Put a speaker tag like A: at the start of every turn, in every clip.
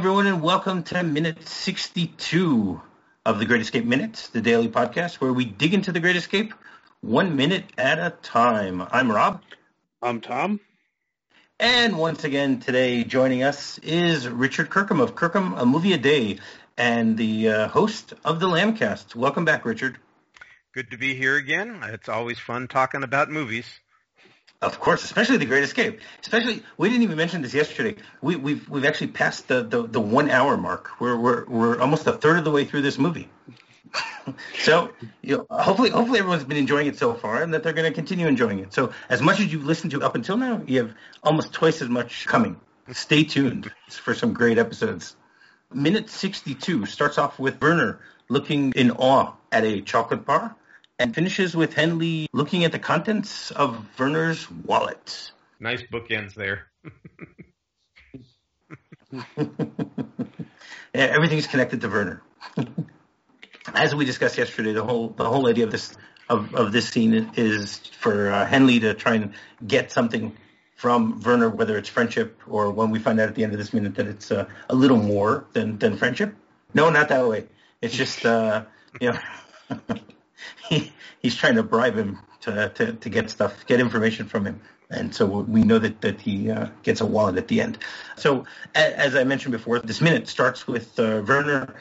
A: everyone, and welcome to minute 62 of the Great Escape Minutes, the daily podcast where we dig into the Great Escape one minute at a time. I'm Rob.
B: I'm Tom.
A: And once again, today joining us is Richard Kirkham of Kirkham A Movie a Day and the uh, host of the Lambcast. Welcome back, Richard.
C: Good to be here again. It's always fun talking about movies.
A: Of course, especially The Great Escape. Especially, we didn't even mention this yesterday. We, have we've, we've actually passed the, the, the one hour mark. We're, we're we're almost a third of the way through this movie. so, you know, hopefully, hopefully everyone's been enjoying it so far, and that they're going to continue enjoying it. So, as much as you've listened to up until now, you have almost twice as much coming. Stay tuned for some great episodes. Minute 62 starts off with Werner looking in awe at a chocolate bar and finishes with Hendley looking at the contents of Werner's wallet.
C: Nice bookends there.
A: yeah, everything's connected to Werner. As we discussed yesterday, the whole the whole idea of this of, of this scene is for uh, Hendley to try and get something from Werner, whether it's friendship or when we find out at the end of this minute that it's uh, a little more than than friendship. No, not that way. It's just uh, you know. he he's trying to bribe him to, to, to get stuff, get information from him. And so we know that, that he uh, gets a wallet at the end. So as I mentioned before, this minute starts with uh, Werner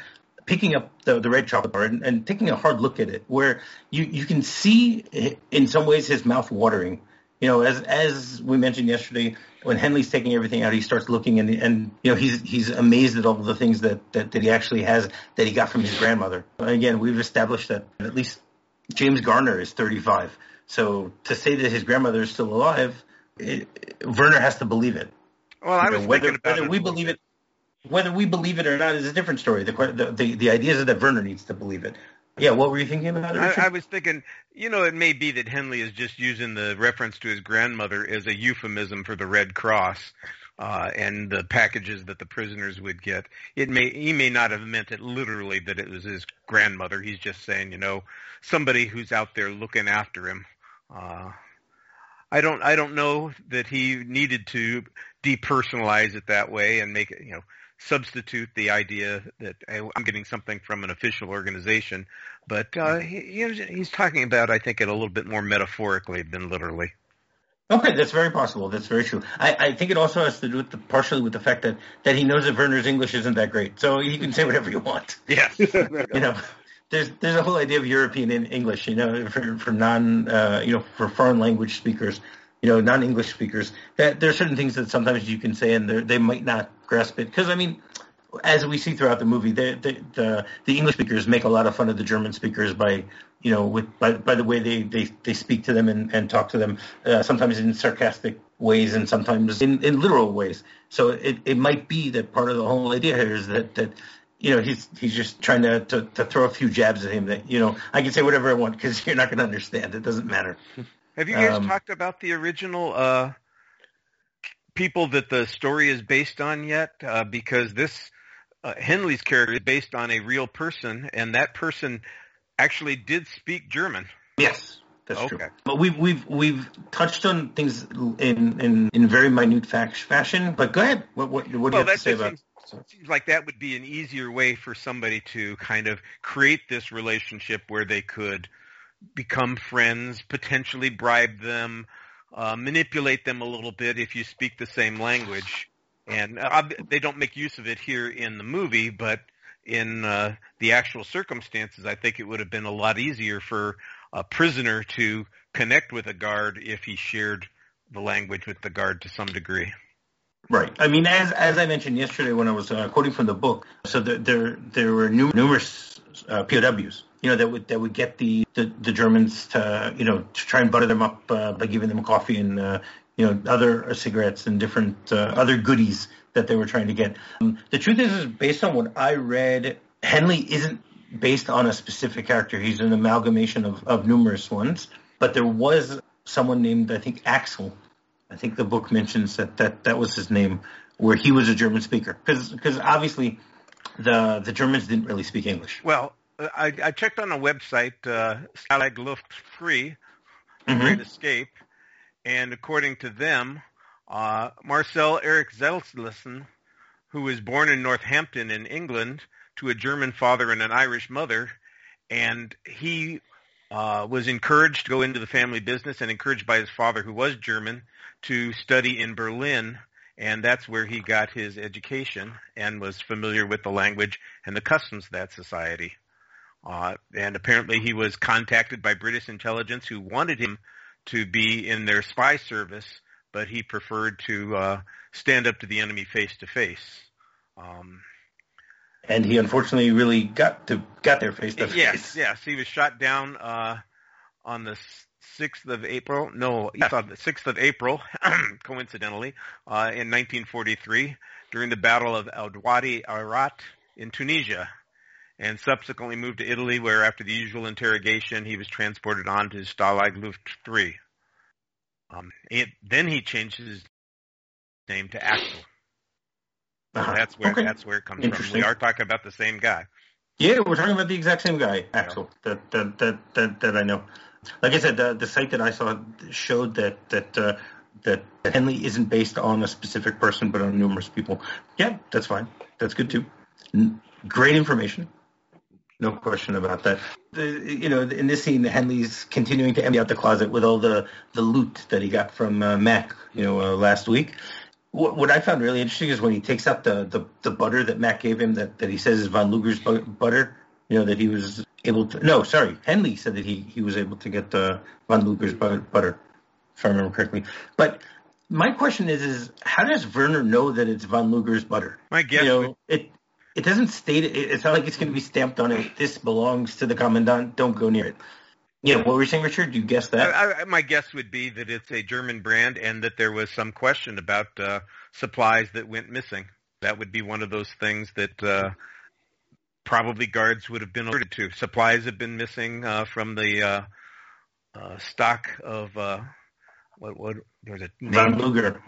A: picking up the, the red chocolate bar and, and, taking a hard look at it, where you, you can see in some ways his mouth watering. You know, as as we mentioned yesterday, when Hendley's taking everything out, he starts looking and and you know he's he's amazed at all the things that, that, that he actually has that he got from his grandmother. Again, we've established that at least James Garner is 35. So to say that his grandmother is still alive, it, Werner has to believe it.
C: Well, I was
A: you know, whether,
C: thinking about
A: whether
C: it
A: we believe it, whether we believe it or not is a different story. The the the, the idea is that Werner needs to believe it. Yeah, what were you thinking about it?
C: I, I, was thinking, you know, it may be that Hendley is just using the reference to his grandmother as a euphemism for the Red Cross uh, and the packages that the prisoners would get. It may he may not have meant it literally that it was his grandmother. He's just saying, you know, somebody who's out there looking after him. Uh, I don't I don't know that he needed to depersonalize it that way and make it you know substitute the idea that I'm getting something from an official organization, but uh, he, he's talking about I think it a little bit more metaphorically than literally.
A: Okay, that's very possible. That's very true. I, I think it also has to do with the, partially with the fact that, that he knows that Werner's English isn't that great, so he can say whatever you want.
C: Yeah,
A: you know, there's there's a whole idea of European English, you know, for for non, uh, you know, for foreign language speakers, you know, non-English speakers. That there are certain things that sometimes you can say and they might not grasp it because I mean, as we see throughout the movie, the, the the the English speakers make a lot of fun of the German speakers by you know with by by the way they they they speak to them and and talk to them, uh, sometimes in sarcastic ways and sometimes in in literal ways. So it it might be that part of the whole idea here is that that you know, he's he's just trying to, to, to throw a few jabs at him that, you know, I can say whatever I want because you're not going to understand. It doesn't matter.
C: Have you guys um, talked about the original uh, people that the story is based on yet? Uh, because this uh, Hendley's character is based on a real person, and that person actually did speak German.
A: Yes. That's okay. true. But we've we've we've touched on things in in, in very minute fact, fashion. But go ahead. What what, what do well, you have to say about? Seems,
C: so seems like that would be an easier way for somebody to kind of create this relationship where they could become friends, potentially bribe them, uh, manipulate them a little bit if you speak the same language. And uh, they don't make use of it here in the movie, but in uh, the actual circumstances, I think it would have been a lot easier for a prisoner to connect with a guard if he shared the language with the guard to some degree.
A: Right. I mean, as as I mentioned yesterday when I was uh, quoting from the book, so the, there there were numerous uh, POWs, you know, that would that would get the, the, the Germans to you know to try and butter them up uh, by giving them coffee and uh, you know other cigarettes and different uh, other goodies that they were trying to get. Um, the truth is, is based on what I read, Hendley isn't based on a specific character. He's an amalgamation of, of numerous ones. But there was someone named I think Axel I think the book mentions that that, that was his name, where he was a German speaker. Because obviously the the Germans didn't really speak English.
C: Well, I, I checked on a website, uh, Stalag Luft 3, mm-hmm. Great Escape, and according to them, uh, Marcel Eric Zillessen who was born in Northampton in England to a German father and an Irish mother, and he uh, was encouraged to go into the family business and encouraged by his father, who was German, to study in Berlin. And that's where he got his education and was familiar with the language and the customs of that society. Uh, and apparently he was contacted by British intelligence who wanted him to be in their spy service, but he preferred to uh, stand up to the enemy face to face. Um,
A: and he unfortunately really got to got there face to face.
C: Yes, yes, he was shot down uh, on the sixth of April. No, yes, on the sixth of April, coincidentally, uh, in 1943 during the Battle of El Wadi Akarit in Tunisia, and subsequently moved to Italy, where after the usual interrogation, he was transported on to Stalag Luft 3. Um, it, then he changed his name to Axel. Uh-huh. That's where okay. that's where it comes from. We are talking about the same guy.
A: Yeah, we're talking about the exact same guy, Axel. Yeah. That, that that that that I know. Like I said, the, the site that I saw showed that that uh, that Hendley isn't based on a specific person, but on numerous people. Yeah, that's fine. That's good too. Great information. No question about that. The, you know, in this scene, Hendley's continuing to empty out the closet with all the, the loot that he got from uh, Mac, you know, uh, last week. What, what I found really interesting is when he takes out the, the, the butter that Mac gave him that, that he says is Von Luger's butter, you know, that he was able to, no, sorry, Hendley said that he, he was able to get the Von Luger's butter, if I remember correctly. But my question is, is how does Werner know that it's Von Luger's butter?
C: My guess,
A: you know, it it doesn't state it. It's not like it's going to be stamped on it. This belongs to the commandant. Don't go near it. Yeah, what were you saying, Richard? Do you guess that?
C: I, I, my guess would be that it's a German brand and that there was some question about uh, supplies that went missing. That would be one of those things that uh, probably guards would have been alerted to. Supplies have been missing uh, from the uh, uh, stock of uh, what what there's a
A: name. Von Luger.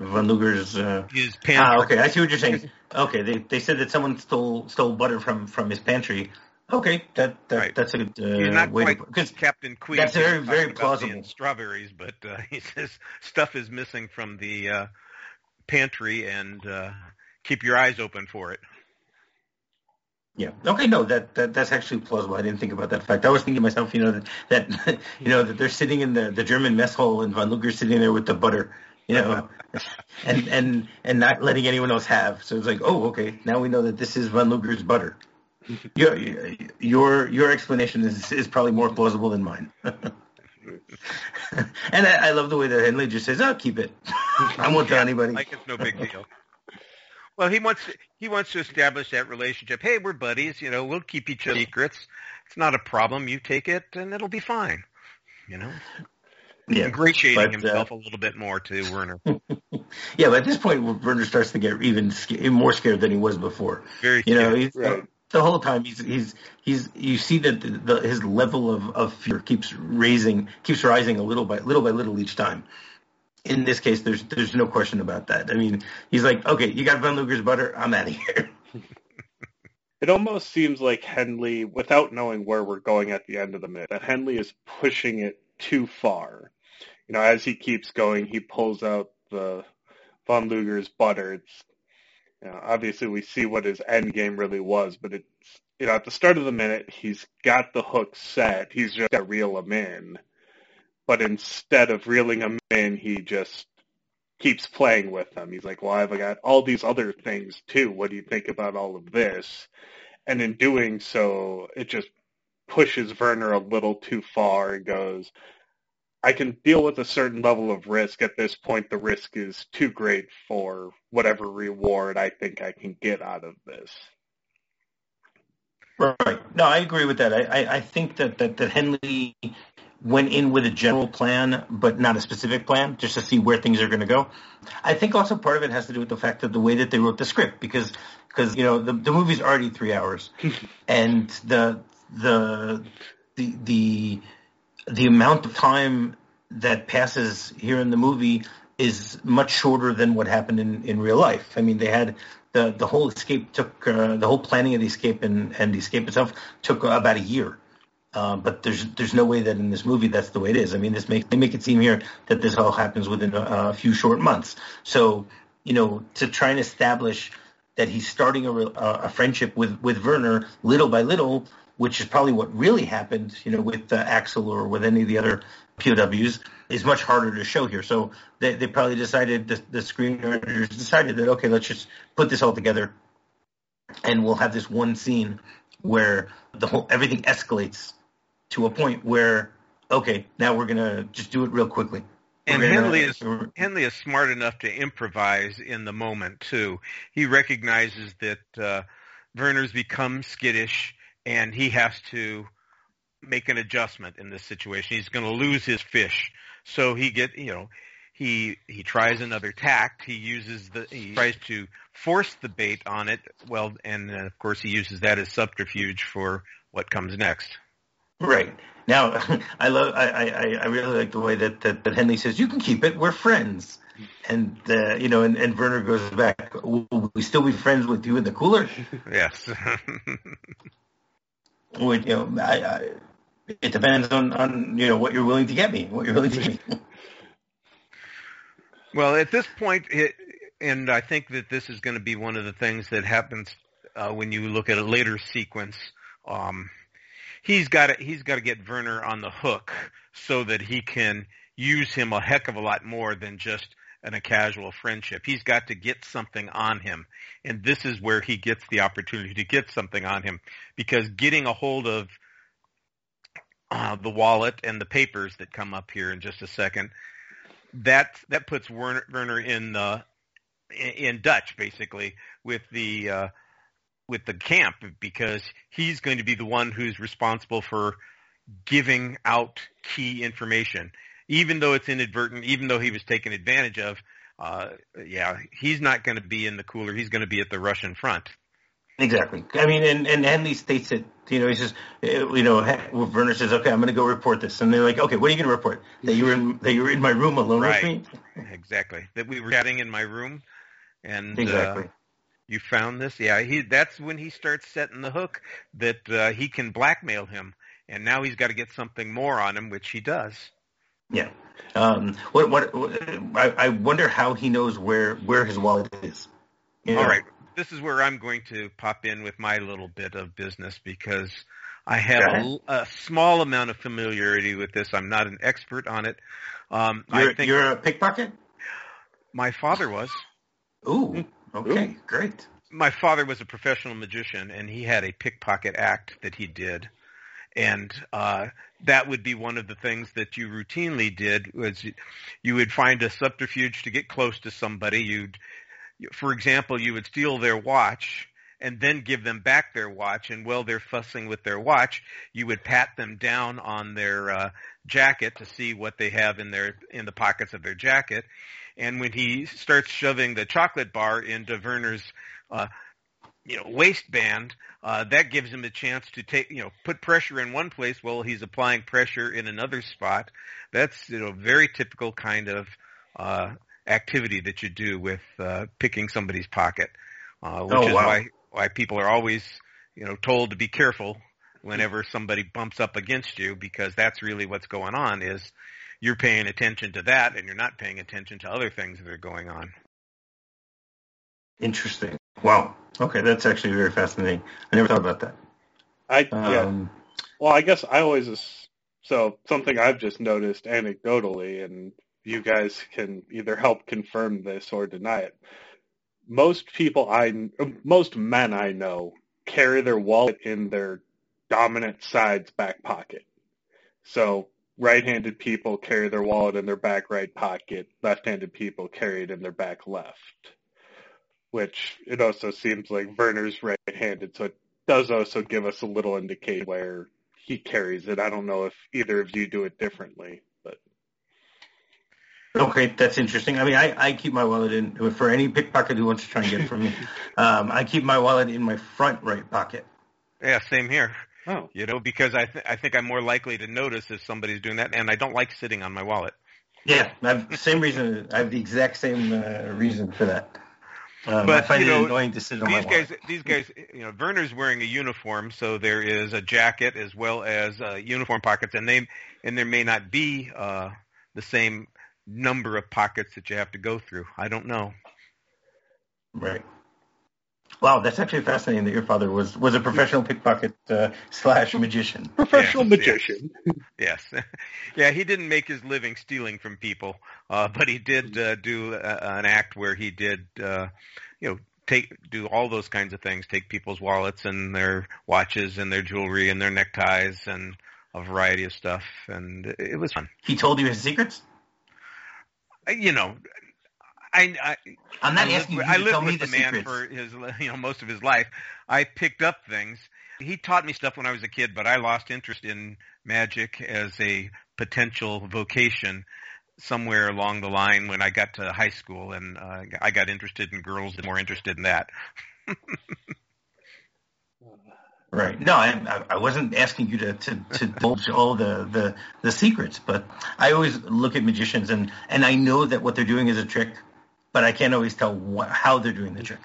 A: Von Luger's. Uh,
C: his pantry.
A: Ah, okay. I see what you're saying. Okay, they they said that someone stole stole butter from from his pantry. Okay, that, that right. that's a good uh,
C: He's not
A: way
C: quite
A: to
C: Captain Queeg.
A: That's very very plausible.
C: Strawberries, but uh, he says stuff is missing from the uh, pantry, and uh, keep your eyes open for it.
A: Yeah. Okay. No, that, that that's actually plausible. I didn't think about that fact. I was thinking to myself, you know, that, that you know that they're sitting in the, the German mess hall and von Luger's sitting there with the butter, you know, and and and not letting anyone else have. So it's like, oh, okay, now we know that this is von Luger's butter. Your your your explanation is is probably more plausible than mine. and I, I, love the way that Hendley just says, "I'll oh, keep it. I won't tell anybody."
C: Like it's no big deal. Well, he wants he wants to establish that relationship. Hey, we're buddies. You know, we'll keep each other secrets. It's not a problem. You take it, and it'll be fine. You know. Yeah, ingratiating but, himself uh, a little bit more to Werner.
A: yeah, but at this point, Werner starts to get even more scared than he was before.
C: Very,
A: you know, he's, right. the whole time he's he's he's you see that the, the, his level of, of fear keeps raising, keeps rising a little by little by little each time in this case, there's there's no question about that. I mean, he's like, okay, you got Von Luger's butter, I'm out of here.
B: it almost seems like Hendley, without knowing where we're going at the end of the minute, that Hendley is pushing it too far. You know, as he keeps going, he pulls out the Von Luger's butter. It's you know, obviously we see what his end game really was, but it's you know, at the start of the minute, he's got the hook set. He's just got to reel him in but instead of reeling him in, he just keeps playing with them. He's like, well, I've got all these other things too. What do you think about all of this? And in doing so, it just pushes Werner a little too far and goes, I can deal with a certain level of risk. At this point, the risk is too great for whatever reward I think I can get out of this.
A: Right. No, I agree with that. I, I, I think that, that, that Hendley went in with a general plan, but not a specific plan, just to see where things are going to go. I think also part of it has to do with the fact that the way that they wrote the script, because because you know the the movie's already three hours, and the the the the the amount of time that passes here in the movie is much shorter than what happened in in real life. I mean, they had the the whole escape took uh, the whole planning of the escape and and the escape itself took about a year. Uh, but there's there's no way that in this movie that's the way it is. I mean, this make they make it seem here that this all happens within a, a few short months. So you know, to try and establish that he's starting a, a friendship with with Werner little by little, which is probably what really happened, you know, with uh, Axel or with any of the other POWs, is much harder to show here. So they, they probably decided the, the screenwriters decided that okay, let's just put this all together, and we'll have this one scene where the whole everything escalates to a point where okay, now we're gonna just do it real quickly.
C: And Hendley is Hendley is smart enough to improvise in the moment too. He recognizes that uh, Werner's become skittish, and he has to make an adjustment in this situation. He's going to lose his fish, so he get you know he he tries another tact. He uses the he tries to force the bait on it. Well, and uh, of course he uses that as subterfuge for what comes next.
A: Right. Now, I love, I, I, I really like the way that, that, that Hendley says, you can keep it, we're friends. And, uh, you know, and, and Werner goes back, will we still be friends with you in the cooler?
C: Yes.
A: Would, you know, I, I, it depends on, on, you know, what you're willing to get me, what you're willing to give me.
C: well, at this point, it, and I think that this is going to be one of the things that happens uh, when you look at a later sequence. Um, he's got to he's got to get Werner on the hook so that he can use him a heck of a lot more than just in a casual friendship. He's got to get something on him. And this is where he gets the opportunity to get something on him because getting a hold of uh, the wallet and the papers that come up here in just a second, that that puts Werner, Werner in the in Dutch basically with the uh, with the camp because he's going to be the one who's responsible for giving out key information, even though it's inadvertent, even though he was taken advantage of. Uh, yeah, he's not going to be in the cooler. He's going to be at the Russian front.
A: Exactly. I mean, and, and Hendley states it. You know, he says, uh, you know, Werner says, "Okay, I'm going to go report this," and they're like, "Okay, what are you going to report? That you were in that you were in my room alone
C: right.
A: with
C: me?" Exactly. That we were chatting in my room, and
A: exactly.
C: Uh, you found this? Yeah, he. That's when he starts setting the hook that uh, he can blackmail him, and now he's got to get something more on him, which he does.
A: Yeah. Um, what, what, what I, I wonder how he knows where where his wallet is.
C: You know? All right. This is where I'm going to pop in with my little bit of business because I have a, a, small amount of familiarity with this. I'm not an expert on it. Um,
A: you're,
C: I think
A: you're a pickpocket.
C: My father was.
A: Ooh. Okay, Ooh. great.
C: My father was a professional magician, and he had a pickpocket act that he did, and uh, that would be one of the things that you routinely did was you would find a subterfuge to get close to somebody. You'd, for example, you would steal their watch and then give them back their watch. And while they're fussing with their watch, you would pat them down on their uh, jacket to see what they have in their in the pockets of their jacket. And when he starts shoving the chocolate bar into Werner's, uh, you know, waistband, uh, that gives him a chance to take, you know, put pressure in one place while he's applying pressure in another spot. That's, you know, very typical kind of, uh, activity that you do with, uh, picking somebody's pocket, uh, which
A: oh,
C: is
A: wow.
C: why, why people are always, you know, told to be careful whenever somebody bumps up against you because that's really what's going on is you're paying attention to that and you're not paying attention to other things that are going on.
A: Interesting. Wow. Okay, that's actually very fascinating. I never thought about that.
B: I yeah. Um, well, I guess I always so something I've just noticed anecdotally, and you guys can either help confirm this or deny it. Most people I, most men I know carry their wallet in their dominant side's back pocket. So right-handed people carry their wallet in their back right pocket. Left-handed people carry it in their back left. Which it also seems like Werner's right-handed, so it does also give us a little indication where he carries it. I don't know if either of you do it differently, but
A: okay, that's interesting. I mean, I, I keep my wallet in for any pickpocket who wants to try and get it from me. Um, I keep my wallet in my front right pocket.
C: Yeah, same here.
B: Oh.
C: You know, because I th- I think I'm more likely to notice if somebody's doing that, and I don't like sitting on my wallet.
A: Yeah, I have same reason. I have the exact same uh, reason for that. Um,
C: but
A: I find
C: you know,
A: it annoying to sit on
C: these
A: my
C: guys,
A: wallet.
C: these guys, you know, Werner's wearing a uniform, so there is a jacket as well as uh, uniform pockets, and they and there may not be uh, the same number of pockets that you have to go through. I don't know.
A: Right. Wow, that's actually fascinating that your father was was a professional pickpocket uh, slash magician.
B: Professional
C: Yes,
B: magician.
C: Yes, yeah. He didn't make his living stealing from people, uh, but he did uh, do a, an act where he did, uh, you know, take do all those kinds of things, take people's wallets and their watches and their jewelry and their neckties and a variety of stuff, and it, it was fun.
A: He told you his secrets.
C: You know, I, I
A: I'm not
C: I
A: asking
C: lived,
A: you
C: I
A: to
C: lived
A: tell me the
C: the man for his, you know, most of his life. I picked up things. He taught me stuff when I was a kid, but I lost interest in magic as a potential vocation somewhere along the line when I got to high school, and uh, I got interested in girls and more interested in that.
A: Right. No, I, I- I wasn't asking you to, to, to divulge all the, the, the secrets, but I always look at magicians and, and I know that what they're doing is a trick, but I can't always tell what, how they're doing the trick.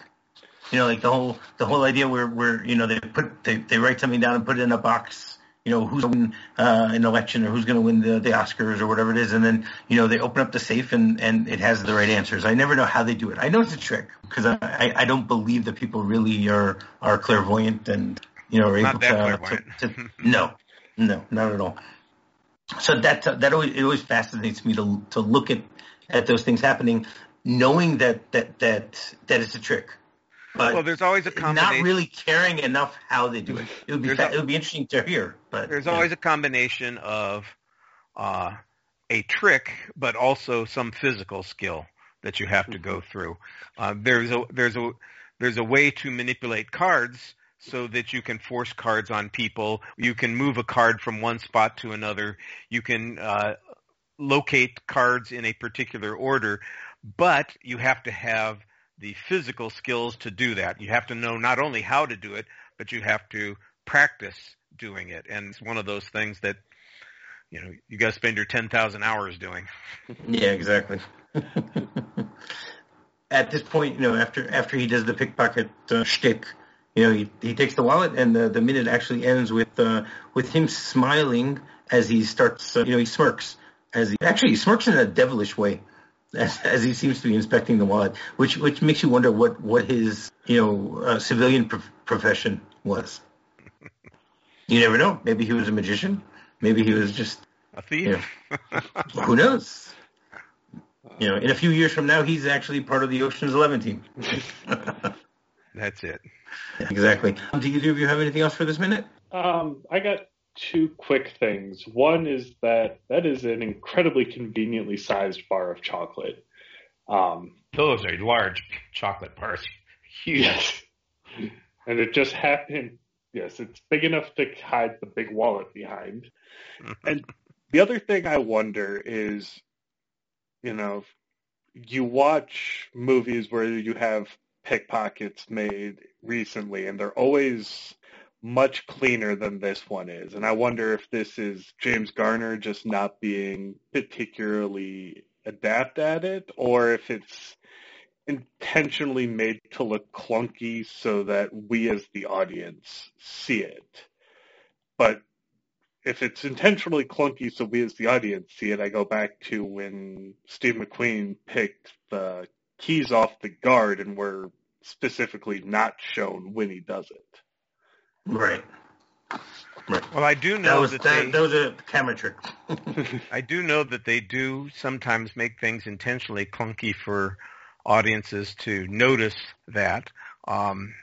A: You know, like the whole the whole idea where, where you know they put they, they write something down and put it in a box. You know who's going to win uh, an election or who's going to win the, the Oscars or whatever it is, and then you know they open up the safe and, and it has the right answers. I never know how they do it. I know it's a trick because I, I, I don't believe that people really are are clairvoyant and you know are
C: Not
A: able
C: that
A: to, to, to no no not at all. So that that always it always fascinates me to to look at at those things happening, knowing that that that that it's a trick, but
C: well, there's always a combination.
A: not really caring enough how they do it. It would be fa-
C: a-
A: it would be interesting to hear, but
C: There's
A: yeah.
C: always a combination of uh, a trick, but also some physical skill that you have to go through. Uh, there's a there's a there's a way to manipulate cards so that you can force cards on people. You can move a card from one spot to another. You can uh, locate cards in a particular order, but you have to have the physical skills to do that. You have to know not only how to do it, but you have to practice doing it. And it's one of those things that you know you got to spend your 10,000 hours doing.
A: Yeah, exactly. At this point, you know, after after he does the pickpocket uh, shtick, you know, he, he takes the wallet, and the, the minute actually ends with uh, with him smiling as he starts. Uh, you know, he smirks as he actually he smirks in a devilish way as, as he seems to be inspecting the wallet, which which makes you wonder what what his you know uh, civilian prof- profession was. You never know. Maybe he was a magician. Maybe he was just
C: A thief.
A: who knows? You know, in a few years from now, he's actually part of the Ocean's Eleven team.
C: That's it.
A: exactly. Do either of you have anything else for this minute?
B: Um, I got two quick things. One is that that is an incredibly conveniently sized bar of chocolate. Um,
D: Those are large chocolate bars. Huge.
B: yes. And it just happened. Yes, it's big enough to hide the big wallet behind. And the other thing I wonder is, you know, you watch movies where you have pickpockets made recently, and they're always much cleaner than this one is. And I wonder if this is James Garner just not being particularly adept at it, or if it's intentionally made to look clunky so that we as the audience see it. But if it's intentionally clunky so we as the audience see it, I go back to when Steve McQueen picked the keys off the guard and we're specifically not shown when he does it.
A: Right. Right.
C: Well, I do
A: That
C: know
A: was
C: that,
A: that,
C: they,
A: that was a camera trick.
C: I do know that they do sometimes make things intentionally clunky for audiences to notice that. Um,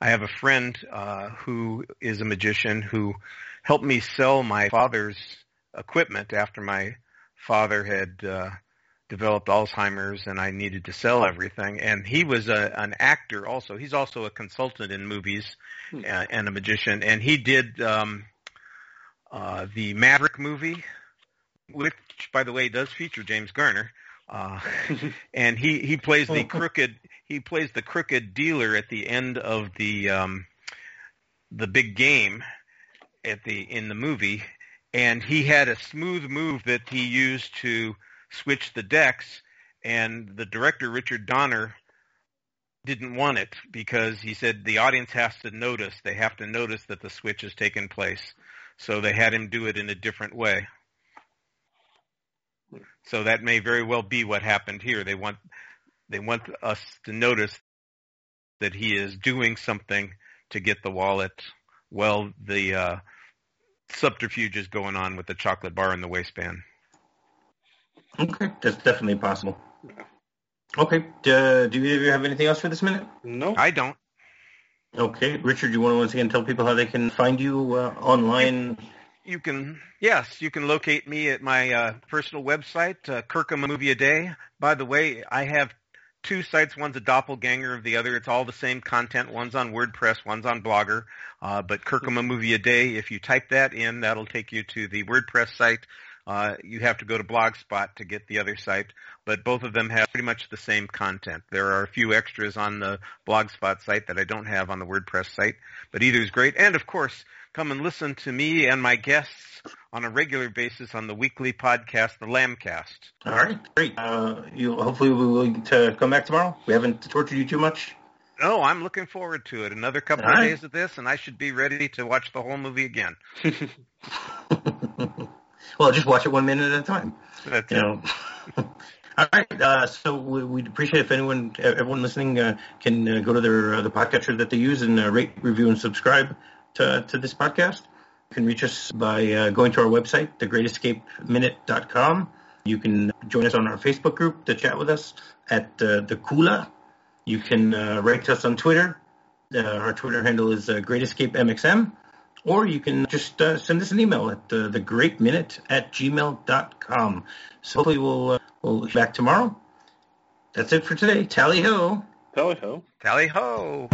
C: I have a friend uh, who is a magician who helped me sell my father's equipment after my father had uh, developed Alzheimer's and I needed to sell everything. And he was a, an actor also. He's also a consultant in movies
B: Hmm.
C: uh, and a magician. And he did um, uh, the Maverick movie, which, by the way, does feature James Garner. Uh, and he, he plays the crooked he plays the crooked dealer at the end of the um, the big game at the in the movie, and he had a smooth move that he used to switch the decks, and the director Richard Donner didn't want it because he said the audience has to notice they have to notice that the switch has taken place, so they had him do it in a different way. So that may very well be what happened here. They want they want us to notice that he is doing something to get the wallet while the uh, subterfuge is going on with the chocolate bar in the waistband.
A: Okay, that's definitely possible. Okay, uh, do either of you have anything else for this minute?
B: No.
C: I don't.
A: Okay, Richard, you want to once again tell people how they can find you uh, online?
C: You can, yes, you can locate me at my uh, personal website, uh, Kirkham Movie a Day. By the way, I have two sites. One's a doppelganger of the other. It's all the same content. One's on WordPress, one's on Blogger. Uh, but Kirkham a Movie a Day, if you type that in, that'll take you to the WordPress site. Uh, you have to go to Blogspot to get the other site, but both of them have pretty much the same content. There are a few extras on the Blogspot site that I don't have on the WordPress site, but either is great. And of course, come and listen to me and my guests on a regular basis on the weekly podcast, the Lambcast.
A: All right, great. Uh, you hopefully we will to come back tomorrow. We haven't tortured you too much.
C: No, I'm looking forward to it. Another couple
A: All
C: of
A: right.
C: days of this, and I should be ready to watch the whole movie again.
A: well, just watch it one minute at a time.
C: That's
A: You know. All right. Uh, so we, we'd appreciate if anyone, everyone listening, uh, can uh, go to their uh, the podcatcher that they use and uh, rate, review, and subscribe to to this podcast. You can reach us by uh, going to our website, thegreatescapeminute.com. You can join us on our Facebook group to chat with us at uh, the Cooler. You can uh, write to us on Twitter. Uh, our Twitter handle is uh, Great Escape MXM. Or you can just uh, send us an email at uh, thegreatminute at gmail.com. So hopefully we'll, uh, we'll be back tomorrow. That's it for today. Tally ho.
B: Tally ho.
C: Tally ho!